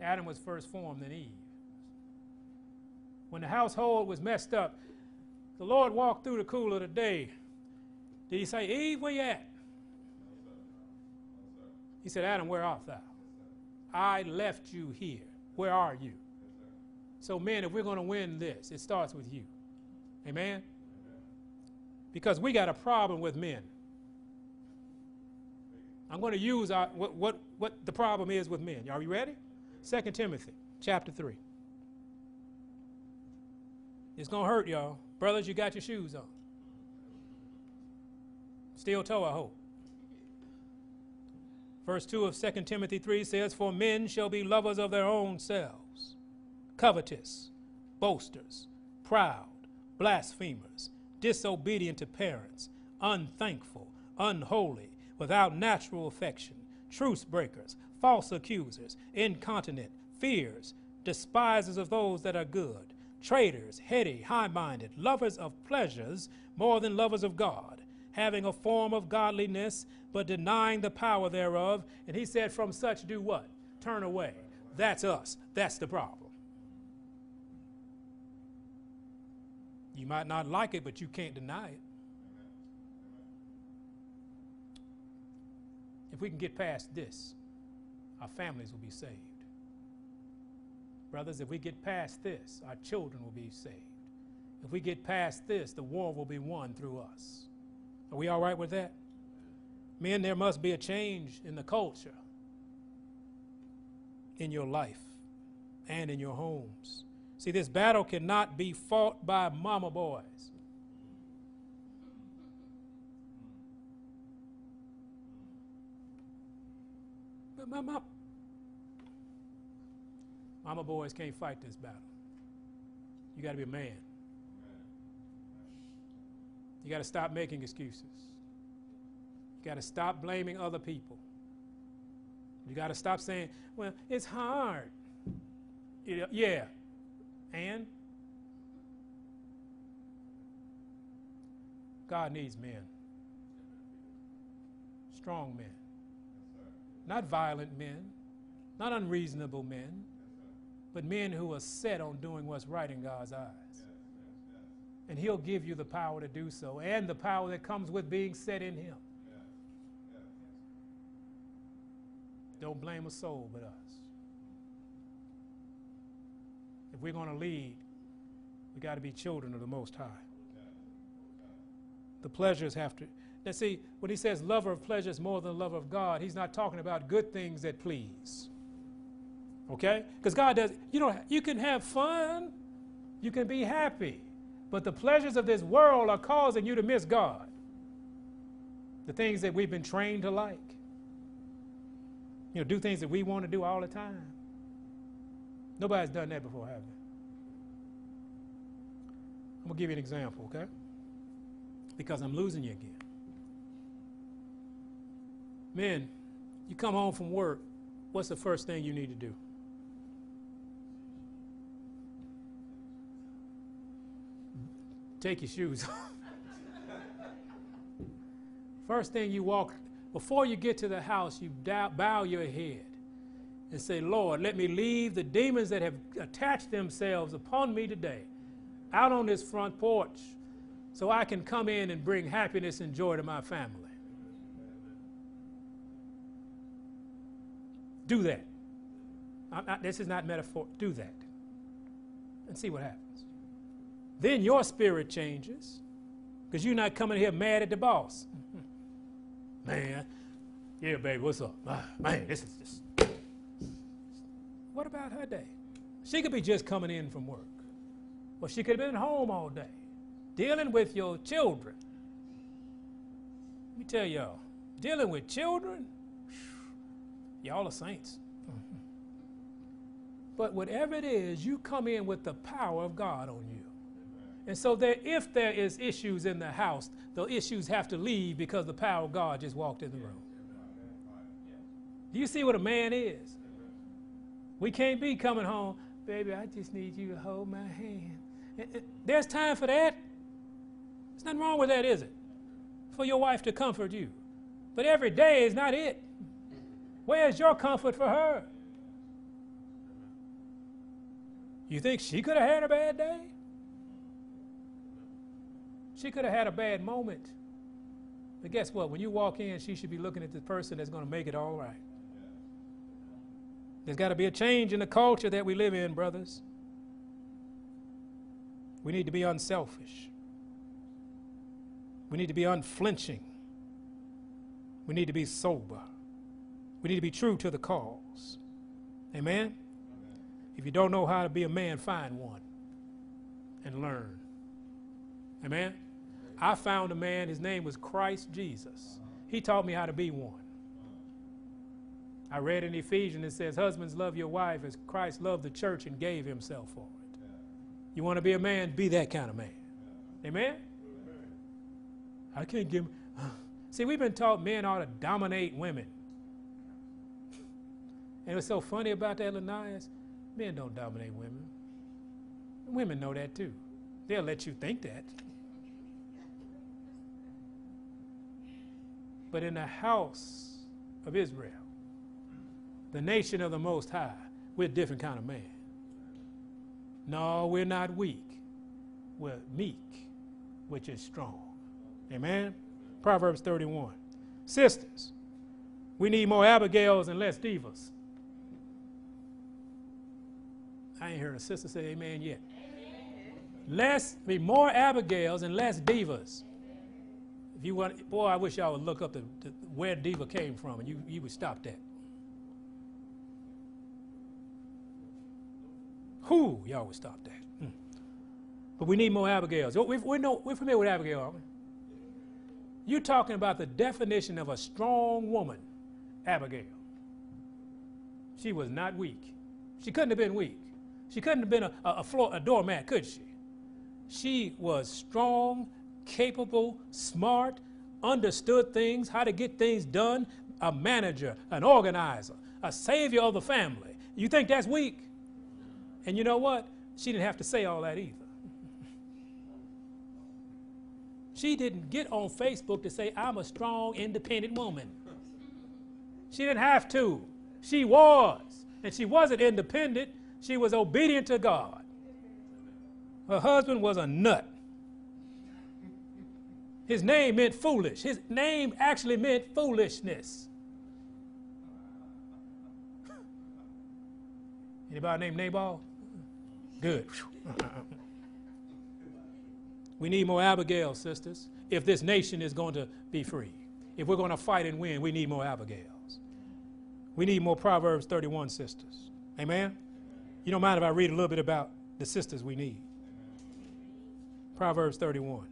Adam was first formed, then Eve. When the household was messed up, the Lord walked through the cool of the day. Did he say, Eve, where you at? He said, Adam, where art thou? I left you here. Where are you? So, men, if we're going to win this, it starts with you. Amen? Because we got a problem with men. I'm going to use our, what, what, what the problem is with men. Are you ready? 2 Timothy chapter 3. It's going to hurt, y'all. Brothers, you got your shoes on. Steel toe, I hope. Verse 2 of 2 Timothy 3 says, For men shall be lovers of their own selves, covetous, boasters, proud, blasphemers, disobedient to parents, unthankful, unholy, without natural affection, truce breakers, false accusers, incontinent, fears, despisers of those that are good, traitors, heady, high minded, lovers of pleasures more than lovers of God, having a form of godliness, but denying the power thereof. And he said, From such do what? Turn away. That's us. That's the problem. You might not like it, but you can't deny it. If we can get past this, our families will be saved. Brothers, if we get past this, our children will be saved. If we get past this, the war will be won through us. Are we all right with that? Men, there must be a change in the culture, in your life, and in your homes. See, this battle cannot be fought by mama boys. But mama, mama boys can't fight this battle. You got to be a man. You got to stop making excuses. You got to stop blaming other people. You got to stop saying, well, it's hard. yeah. And God needs men. Strong men. Not violent men. Not unreasonable men. But men who are set on doing what's right in God's eyes and He'll give you the power to do so and the power that comes with being set in Him. Don't blame a soul but us. If we're going to lead, we got to be children of the Most High. The pleasures have to. Now, see, when he says lover of pleasures more than lover of God, he's not talking about good things that please. Okay? Because God does, you know, you can have fun, you can be happy. But the pleasures of this world are causing you to miss God. The things that we've been trained to like. You know, do things that we want to do all the time. Nobody's done that before, have they? I'm going to give you an example, okay? Because I'm losing you again. Men, you come home from work, what's the first thing you need to do? take your shoes off. First thing you walk, before you get to the house, you bow your head and say, Lord, let me leave the demons that have attached themselves upon me today out on this front porch so I can come in and bring happiness and joy to my family. Do that. Not, this is not metaphor. Do that. And see what happens. Then your spirit changes because you're not coming here mad at the boss. Man, yeah, baby, what's up? Ah, man, this is just. What about her day? She could be just coming in from work. Or she could have been home all day, dealing with your children. Let me tell y'all, dealing with children, y'all are saints. But whatever it is, you come in with the power of God on you. And so there, if there is issues in the house, the issues have to leave because the power of God just walked in the room. Do you see what a man is? We can't be coming home, baby, I just need you to hold my hand. There's time for that. There's nothing wrong with that, is it? For your wife to comfort you. But every day is not it. Where's your comfort for her? You think she could have had a bad day? She could have had a bad moment. But guess what? When you walk in, she should be looking at the person that's going to make it all right. There's got to be a change in the culture that we live in, brothers. We need to be unselfish. We need to be unflinching. We need to be sober. We need to be true to the cause. Amen? Amen? If you don't know how to be a man, find one and learn. Amen? I found a man, his name was Christ Jesus. He taught me how to be one. I read in Ephesians, it says, Husbands, love your wife as Christ loved the church and gave himself for it. You want to be a man? Be that kind of man. Amen? I can't give. Uh, see, we've been taught men ought to dominate women. And what's so funny about that, Linnaeus? Men don't dominate women. Women know that too. They'll let you think that. but in the house of Israel, the nation of the Most High, we're a different kind of man. No, we're not weak. We're meek, which is strong. Amen? Proverbs 31. Sisters, we need more Abigails and less divas. I ain't heard a sister say amen yet. Amen. Less, be more Abigails and less divas. If you want, boy, I wish y'all would look up the, the, where diva came from and you, you would stop that. Who y'all would stop that. Hmm. But we need more Abigails. We, we know, we're familiar with Abigail, aren't we? You're talking about the definition of a strong woman, Abigail. She was not weak. She couldn't have been weak. She couldn't have been a, a, floor, a doormat, could she? She was strong, capable, smart, understood things, how to get things done, a manager, an organizer, a savior of the family. You think that's weak? And you know what? She didn't have to say all that either. She didn't get on Facebook to say, I'm a strong, independent woman. She didn't have to. She was. And she wasn't independent, she was obedient to God. Her husband was a nut. His name meant foolish. His name actually meant foolishness. Anybody named Nabal? Good. we need more Abigail, sisters, if this nation is going to be free. If we're going to fight and win, we need more Abigails. We need more Proverbs 31 sisters. Amen? You don't mind if I read a little bit about the sisters we need? Proverbs 31.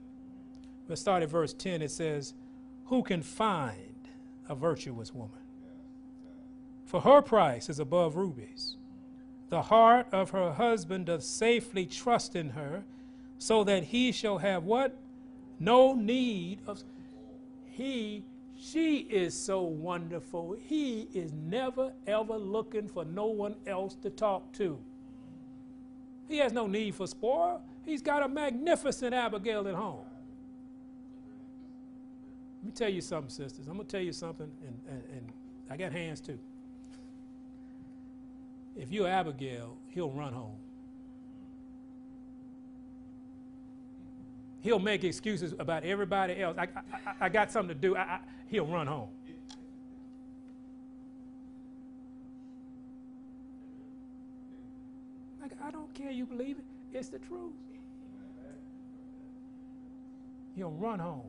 Let's start at verse 10. It says, Who can find a virtuous woman? For her price is above rubies. The heart of her husband doth safely trust in her, so that he shall have what? No need of. He she is so wonderful. He is never, ever looking for no one else to talk to. He has no need for spoil. He's got a magnificent Abigail at home. Let me tell you something, sisters. I'm going to tell you something, and, and, and I got hands too. If you're Abigail, he'll run home. He'll make excuses about everybody else. I, I, I got something to do. I, he'll run home. Like, I don't care you believe it, it's the truth. He'll run home.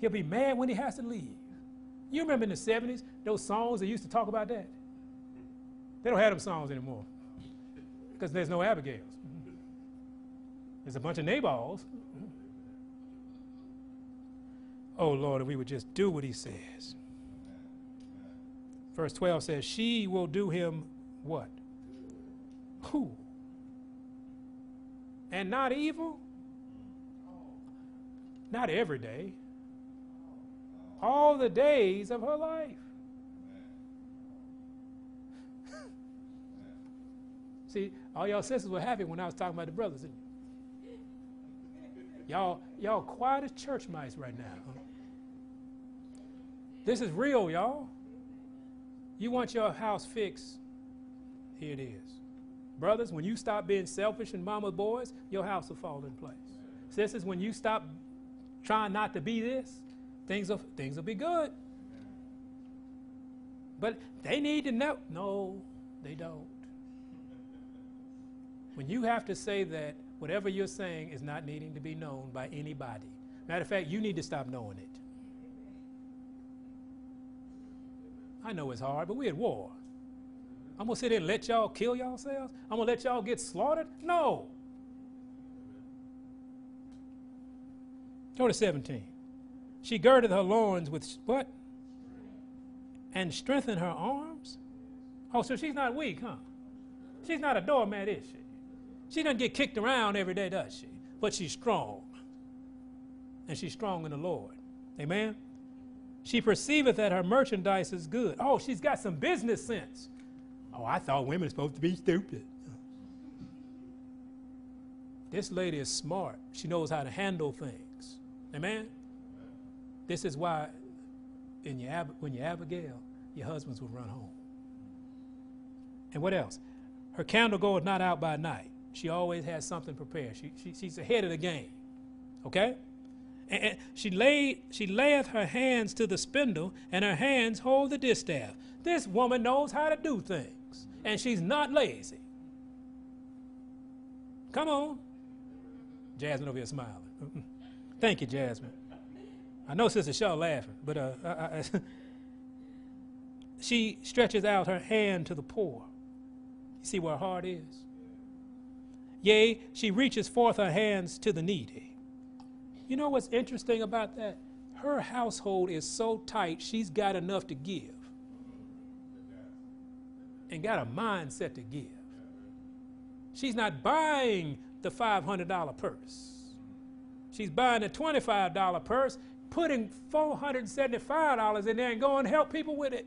He'll be mad when he has to leave. You remember in the 70s, those songs that used to talk about that? They don't have them songs anymore because there's no Abigails. There's a bunch of Nabals. Oh Lord, if we would just do what he says. Verse 12 says, She will do him what? Who? And not evil? Not every day. All the days of her life. See, all y'all sisters were happy when I was talking about the brothers, Y'all, y'all quiet as church mice right now. This is real, y'all. You want your house fixed? Here it is. Brothers, when you stop being selfish and mama's boys, your house will fall in place. Sisters, when you stop trying not to be this, things will, things will be good. But they need to know. No, they don't. When you have to say that whatever you're saying is not needing to be known by anybody. Matter of fact, you need to stop knowing it. I know it's hard, but we're at war. I'm to sit there and let y'all kill yourselves? I'm to let y'all get slaughtered? No. Go to 17. She girded her loins with what? And strengthened her arms? Oh, so she's not weak, huh? She's not a doormat, is she? She doesn't get kicked around every day, does she? But she's strong. And she's strong in the Lord. Amen? She perceiveth that her merchandise is good. Oh, she's got some business sense. Oh, I thought women are supposed to be stupid. This lady is smart. She knows how to handle things. Amen? This is why in your Ab- when you're Abigail, your husbands will run home. And what else? Her candle goeth not out by night. She always has something prepared. She, she, she's ahead of the game. Okay? And, and she laid she layeth her hands to the spindle, and her hands hold the distaff. This woman knows how to do things, and she's not lazy. Come on. Jasmine over here smiling. Thank you, Jasmine. I know Sister Shaw laughing, but uh, I, I, she stretches out her hand to the poor. You see where her heart is? Yea, she reaches forth her hands to the needy. You know what's interesting about that? Her household is so tight, she's got enough to give and got a mindset to give. She's not buying the $500 purse. She's buying a $25 purse, putting $475 in there and going help people with it.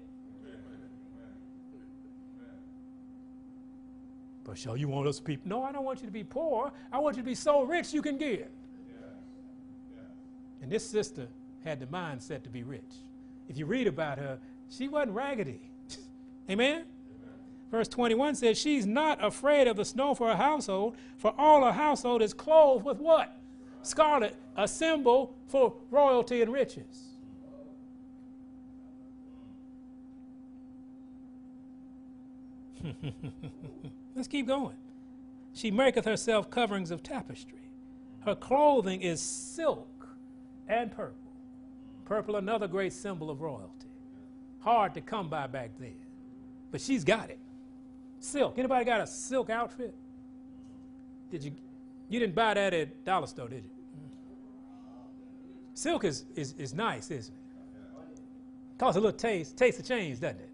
But so you want us people. no, I don't want you to be poor. I want you to be so rich you can give. And this sister had the mindset to be rich. If you read about her, she wasn't raggedy. Amen? Verse 21 says, She's not afraid of the snow for her household, for all her household is clothed with what? Scarlet, a symbol for royalty and riches. Let's keep going. She maketh herself coverings of tapestry. Her clothing is silk and purple. Purple, another great symbol of royalty. Hard to come by back then. But she's got it. Silk. Anybody got a silk outfit? Did you? You didn't buy that at dollar store, did you? Silk is, is, is nice, isn't it? Costs a little taste, taste of change, doesn't it?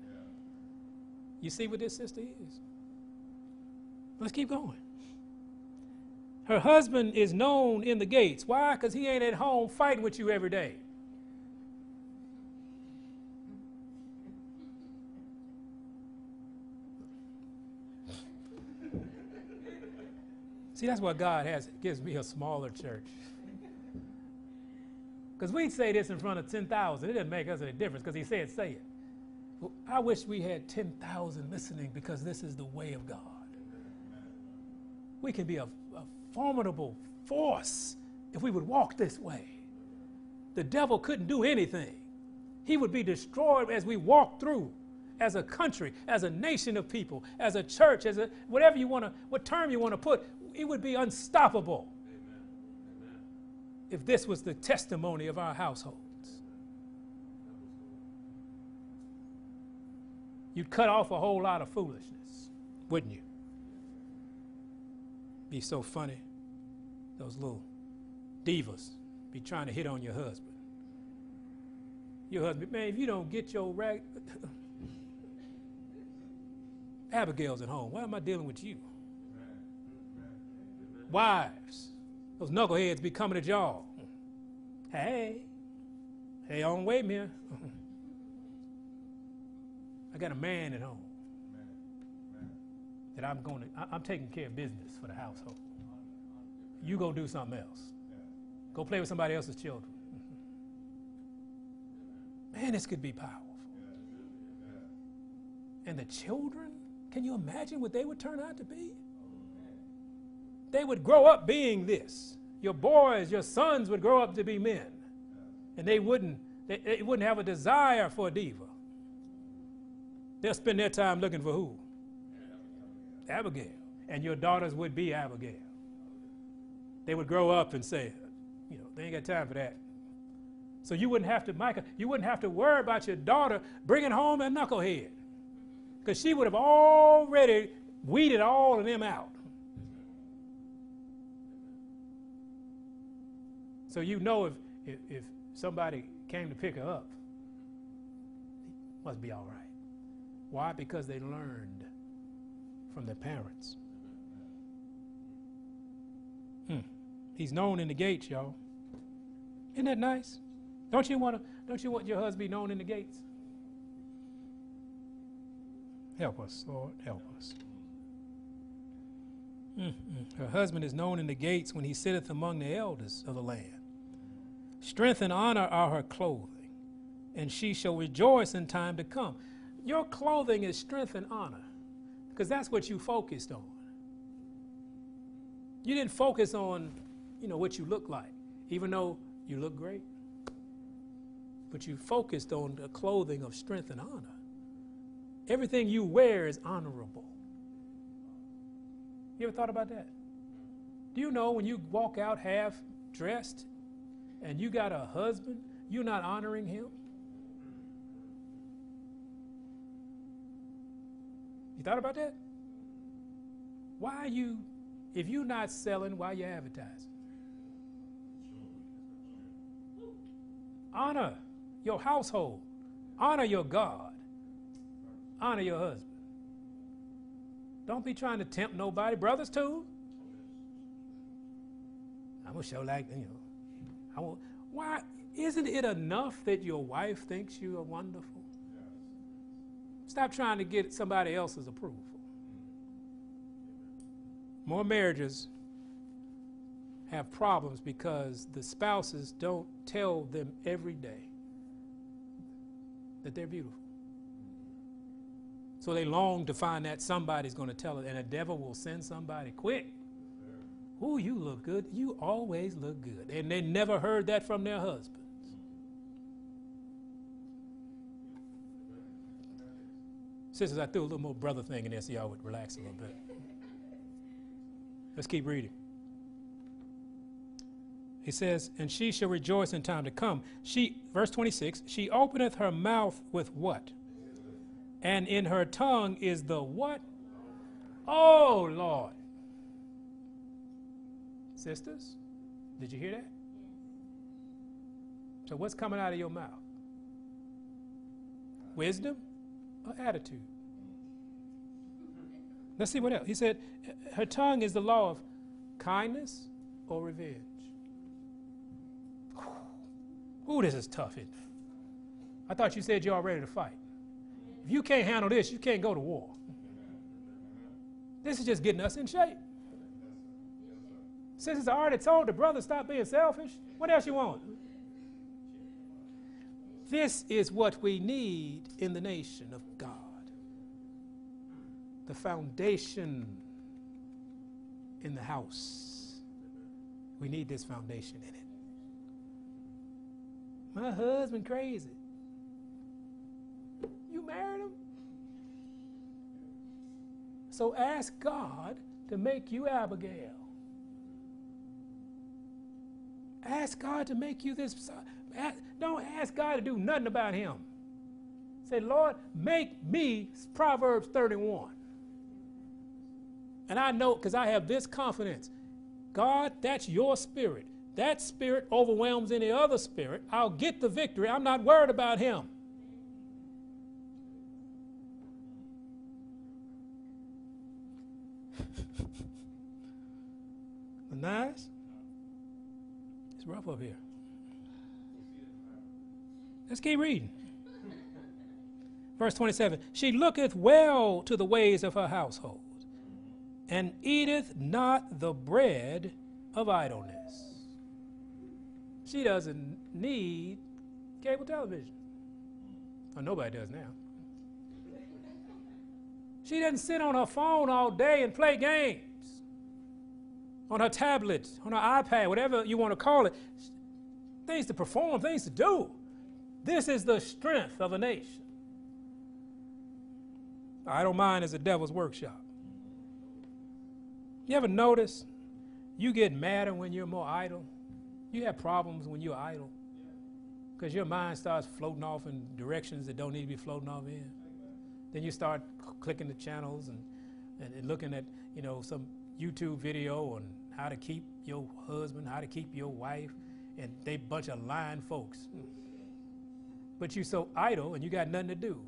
You see what this sister is? Let's keep going. Her husband is known in the gates. Why? Because he ain't at home fighting with you every day. See, that's what God has gives me a smaller church. Because we'd say this in front of 10,000. It doesn't make us any difference because he said, say it. Well, I wish we had 10,000 listening because this is the way of God. We can be a, a formidable force if we would walk this way. The devil couldn't do anything. He would be destroyed as we walk through as a country, as a nation of people, as a church, as a whatever you want to, what term you want to put it would be unstoppable Amen. if this was the testimony of our households. You'd cut off a whole lot of foolishness, wouldn't you? Be so funny. Those little divas be trying to hit on your husband. Your husband, man, if you don't get your rag. Abigail's at home. Why am I dealing with you? Wives, those knuckleheads be coming at y'all. Hey, hey, on wait here. I got a man at home that I'm going to, I'm taking care of business for the household. You go do something else. Go play with somebody else's children. Man, this could be powerful. And the children, can you imagine what they would turn out to be? they would grow up being this. Your boys, your sons would grow up to be men. And they wouldn't, they, they wouldn't have a desire for a diva. They'll spend their time looking for who? Abigail. And your daughters would be Abigail. They would grow up and say, you know, they ain't got time for that. So you wouldn't have to, Micah, you wouldn't have to worry about your daughter bringing home a knucklehead. Because she would have already weeded all of them out. So you know if, if, if somebody came to pick her up, must be all right. Why? Because they learned from their parents. Hmm. He's known in the gates, y'all. Isn't that nice? Don't you want to? Don't you want your husband known in the gates? Help us, Lord. Help us. Mm-mm. Her husband is known in the gates when he sitteth among the elders of the land. Strength and honor are her clothing. and she shall rejoice in time to come. Your clothing is strength and honor because that's what you focused on. You didn't focus on, you know, what you look like, even though you look great. But you focused on the clothing of strength and honor. Everything you wear is honorable. You ever thought about that? Do you know when you walk out half dressed and you got a husband, you're not honoring him? You thought about that? Why are you, if you're not selling, why are you advertising? Honor your household, honor your God, honor your husband. Don't be trying to tempt nobody, brothers too. I'm gonna show like you know. I want, why isn't it enough that your wife thinks you are wonderful? Stop trying to get somebody else's approval. More marriages have problems because the spouses don't tell them every day that they're beautiful. So they long to find that somebody's going to tell it, and the devil will send somebody quick. Ooh, you look good. You always look good. And they never heard that from their husbands. Sisters, I threw a little more brother thing in there so y'all would relax a little bit. Let's keep reading. He says, And she shall rejoice in time to come. She, verse 26, she openeth her mouth with what? And in her tongue is the what? Oh, Lord. Sisters, did you hear that? So, what's coming out of your mouth? Wisdom or attitude? Let's see what else. He said, Her tongue is the law of kindness or revenge. Ooh, this is tough. It, I thought you said you're all ready to fight. If you can't handle this, you can't go to war. This is just getting us in shape. Since I already told the brother stop being selfish, what else you want? This is what we need in the nation of God. The foundation in the house. We need this foundation in it. My husband crazy. You married him? So ask God to make you Abigail. Ask God to make you this. Don't ask God to do nothing about him. Say, Lord, make me Proverbs 31. And I know because I have this confidence God, that's your spirit. That spirit overwhelms any other spirit. I'll get the victory. I'm not worried about him. nice? It's rough up here. Let's keep reading. Verse 27 She looketh well to the ways of her household, and eateth not the bread of idleness. She doesn't need cable television. Or nobody does now. She doesn't sit on her phone all day and play games on her tablet, on her iPad, whatever you want to call it. Things to perform, things to do. This is the strength of a nation. I don't mind is a devil's workshop. You ever notice you get madder when you're more idle? You have problems when you're idle because your mind starts floating off in directions that don't need to be floating off in. Then you start clicking the channels and, and, and looking at you know some YouTube video on how to keep your husband, how to keep your wife, and they bunch of lying folks. But you're so idle and you got nothing to do.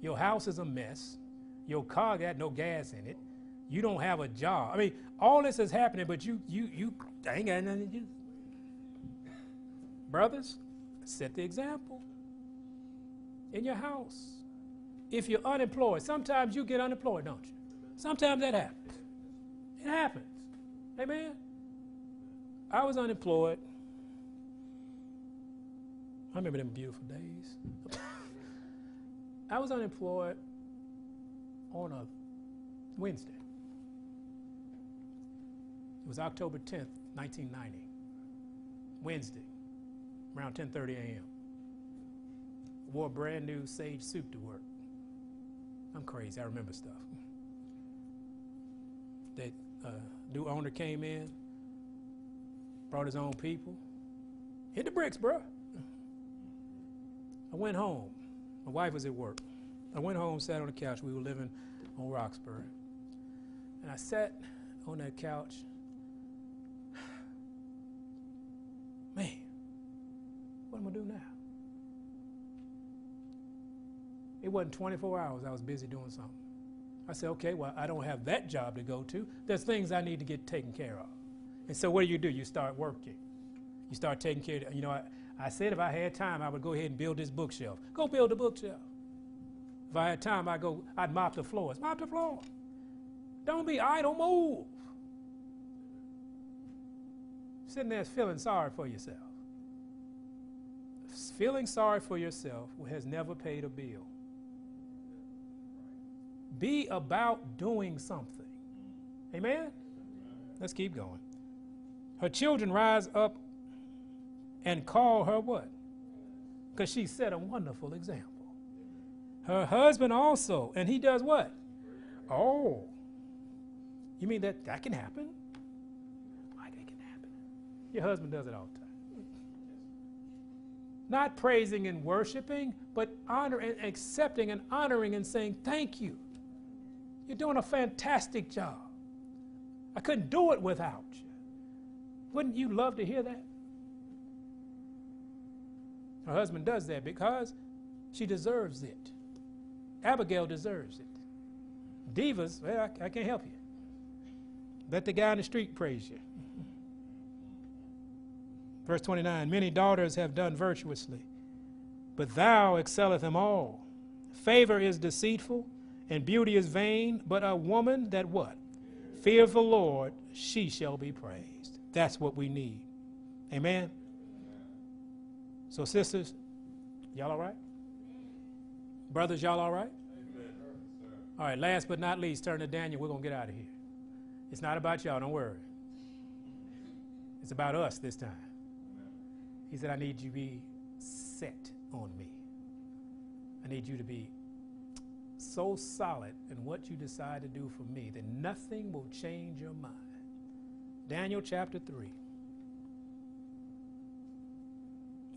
Your house is a mess. Your car got no gas in it. You don't have a job. I mean, all this is happening, but you you you ain't got nothing to do. Brothers, set the example in your house. If you're unemployed, sometimes you get unemployed, don't you? Sometimes that happens. It happens. Amen. I was unemployed I remember them beautiful days. I was unemployed on a Wednesday. It was October 10th, 1990. Wednesday, around 10:30 a.m. Wore a brand new sage suit to work. I'm crazy. I remember stuff. That uh, new owner came in, brought his own people. Hit the bricks, bro. I went home. My wife was at work. I went home, sat on the couch. We were living on Roxbury. And I sat on that couch. Man, what am I going to do now? It wasn't 24 hours. I was busy doing something. I said, okay, well, I don't have that job to go to. There's things I need to get taken care of. And so what do you do? You start working. You start taking care of, you know, I, I said if I had time, I would go ahead and build this bookshelf. Go build a bookshelf. If I had time, I'd go, I'd mop the floors. Mop the floor. Don't be idle, move. Sitting there feeling sorry for yourself. Feeling sorry for yourself has never paid a bill. Be about doing something. Amen? Let's keep going. Her children rise up and call her what? Because she set a wonderful example. Her husband also, and he does what? Oh, you mean that that can happen? Why that can happen? Your husband does it all the time. Not praising and worshiping, but honor and accepting and honoring and saying thank you. You're doing a fantastic job. I couldn't do it without you. Wouldn't you love to hear that? Her husband does that because she deserves it. Abigail deserves it. Divas, well, I, I can't help you. Let the guy in the street praise you. Verse 29 Many daughters have done virtuously, but thou excelleth them all. Favor is deceitful, and beauty is vain, but a woman that what? Fear the Lord, she shall be praised. That's what we need. Amen. So, sisters, y'all all right? Brothers, y'all all right? All right, last but not least, turn to Daniel. We're going to get out of here. It's not about y'all, don't worry. It's about us this time. He said, I need you to be set on me. I need you to be so solid in what you decide to do for me that nothing will change your mind. Daniel chapter 3.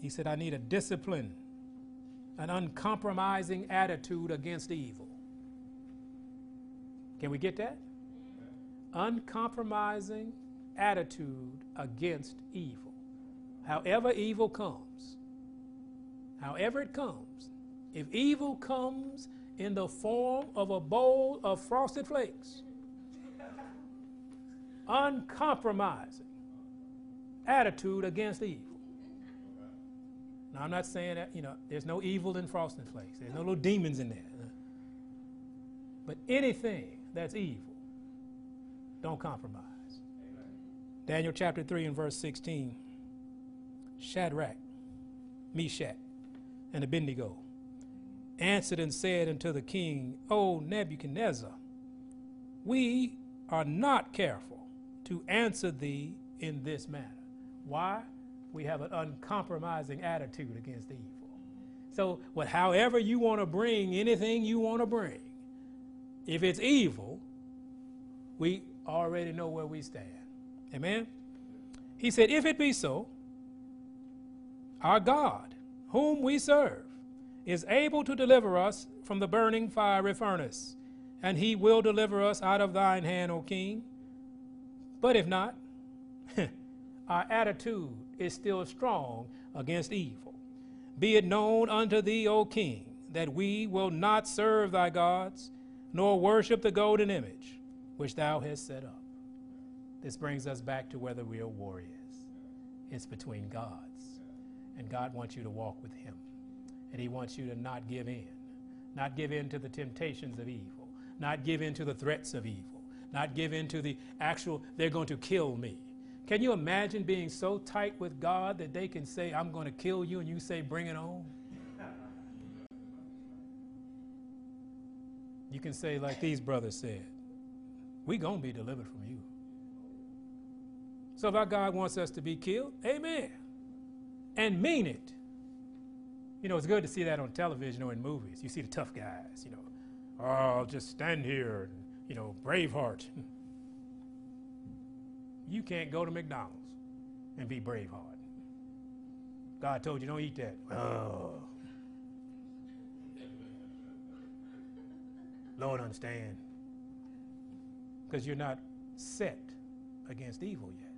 He said, I need a discipline, an uncompromising attitude against evil. Can we get that? Uncompromising attitude against evil. However, evil comes, however it comes, if evil comes in the form of a bowl of frosted flakes, uncompromising attitude against evil. Now, I'm not saying that, you know, there's no evil in frosted flakes, there's no little demons in there. But anything that's evil, don't compromise. Amen. Daniel chapter 3 and verse 16 Shadrach, Meshach, and Abednego answered and said unto the king, O Nebuchadnezzar, we are not careful to answer thee in this manner. Why? We have an uncompromising attitude against evil. So, what, however you want to bring anything you want to bring, if it's evil, we already know where we stand. Amen? He said, If it be so, our God, whom we serve, is able to deliver us from the burning fiery furnace, and he will deliver us out of thine hand, O king. But if not, our attitude is still strong against evil. Be it known unto thee, O king, that we will not serve thy gods nor worship the golden image which thou hast set up. This brings us back to where the real war is. It's between gods. And God wants you to walk with him. And he wants you to not give in. Not give in to the temptations of evil. Not give in to the threats of evil. Not give in to the actual, they're going to kill me. Can you imagine being so tight with God that they can say, I'm going to kill you, and you say, Bring it on? You can say, like these brothers said, we going to be delivered from you. So if our God wants us to be killed, amen. And mean it. You know, it's good to see that on television or in movies. You see the tough guys, you know, oh, I'll just stand here, and, you know, Braveheart. you can't go to McDonald's and be Braveheart. God told you don't eat that. Oh. Lord, understand. Because you're not set against evil yet.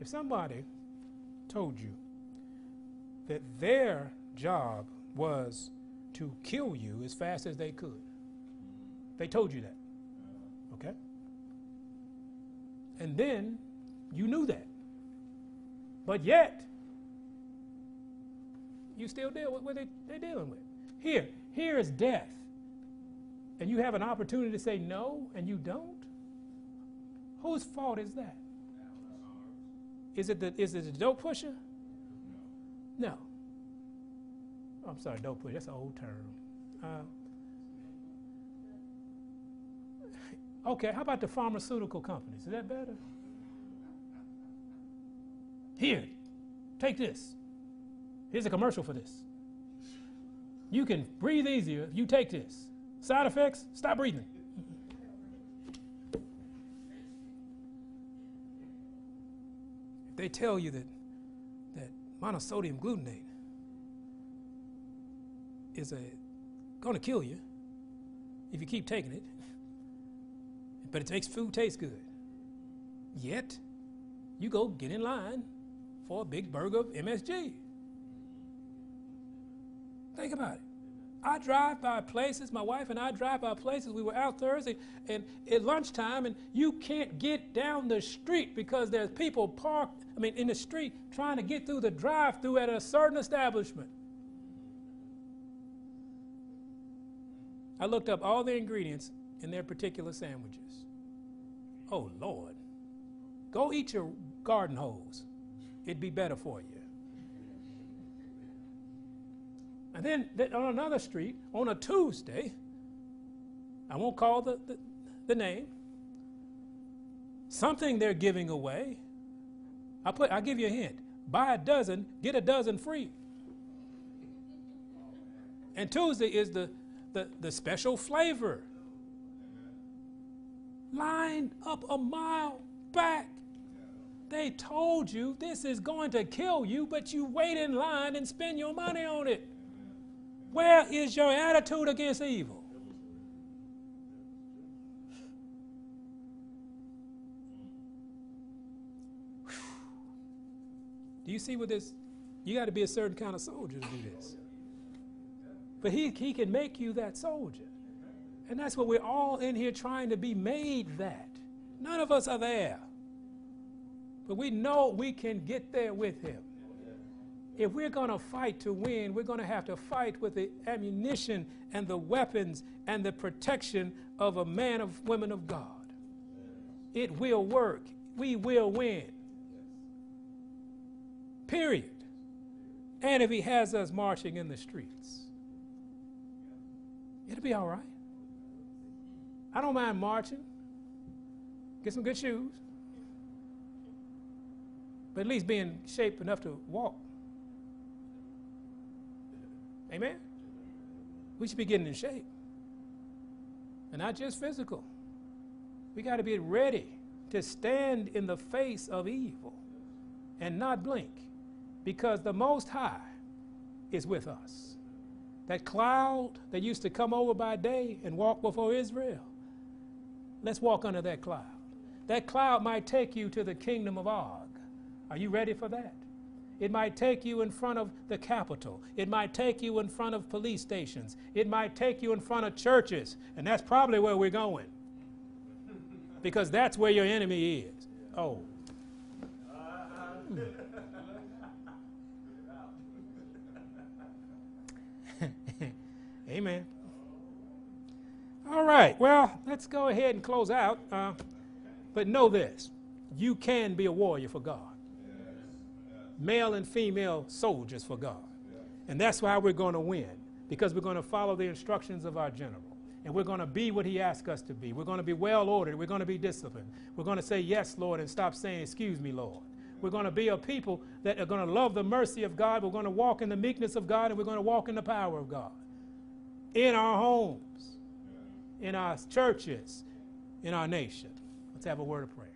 If somebody told you that their job was to kill you as fast as they could, they told you that. Okay? And then you knew that. But yet, you still deal with what they, they're dealing with. Here, here is death and you have an opportunity to say no and you don't, whose fault is that? Is it the, is it the dope pusher? No. Oh, I'm sorry, dope pusher. That's an old term. Uh, okay, how about the pharmaceutical companies? Is that better? Here, take this. Here's a commercial for this. You can breathe easier if you take this. Side effects? Stop breathing. If they tell you that, that monosodium glutamate is a, going to kill you if you keep taking it, but it makes food taste good. Yet, you go get in line for a big burger of MSG. Think about it. I drive by places, my wife and I drive by places. We were out Thursday and at lunchtime, and you can't get down the street because there's people parked, I mean, in the street trying to get through the drive through at a certain establishment. I looked up all the ingredients in their particular sandwiches. Oh, Lord. Go eat your garden hose, it'd be better for you. And then on another street, on a Tuesday, I won't call the, the, the name, something they're giving away. I put, I'll give you a hint. Buy a dozen, get a dozen free. And Tuesday is the, the, the special flavor. Lined up a mile back. They told you this is going to kill you, but you wait in line and spend your money on it. Where is your attitude against evil? Do you see what this? You got to be a certain kind of soldier to do this. But he, he can make you that soldier. And that's what we're all in here trying to be made that. None of us are there. But we know we can get there with him if we're going to fight to win, we're going to have to fight with the ammunition and the weapons and the protection of a man of women of God. It will work. We will win. Period. And if he has us marching in the streets, it'll be all right. I don't mind marching. Get some good shoes. But at least being shape enough to walk. Amen? We should be getting in shape. And not just physical. We got to be ready to stand in the face of evil and not blink because the Most High is with us. That cloud that used to come over by day and walk before Israel, let's walk under that cloud. That cloud might take you to the kingdom of Og. Are you ready for that? It might take you in front of the Capitol. It might take you in front of police stations. It might take you in front of churches. And that's probably where we're going. Because that's where your enemy is. Oh. Hmm. Amen. All right. Well, let's go ahead and close out. Uh, but know this you can be a warrior for God. Male and female soldiers for God. And that's why we're going to win, because we're going to follow the instructions of our general. And we're going to be what he asked us to be. We're going to be well ordered. We're going to be disciplined. We're going to say, Yes, Lord, and stop saying, Excuse me, Lord. We're going to be a people that are going to love the mercy of God. We're going to walk in the meekness of God, and we're going to walk in the power of God. In our homes, in our churches, in our nation. Let's have a word of prayer.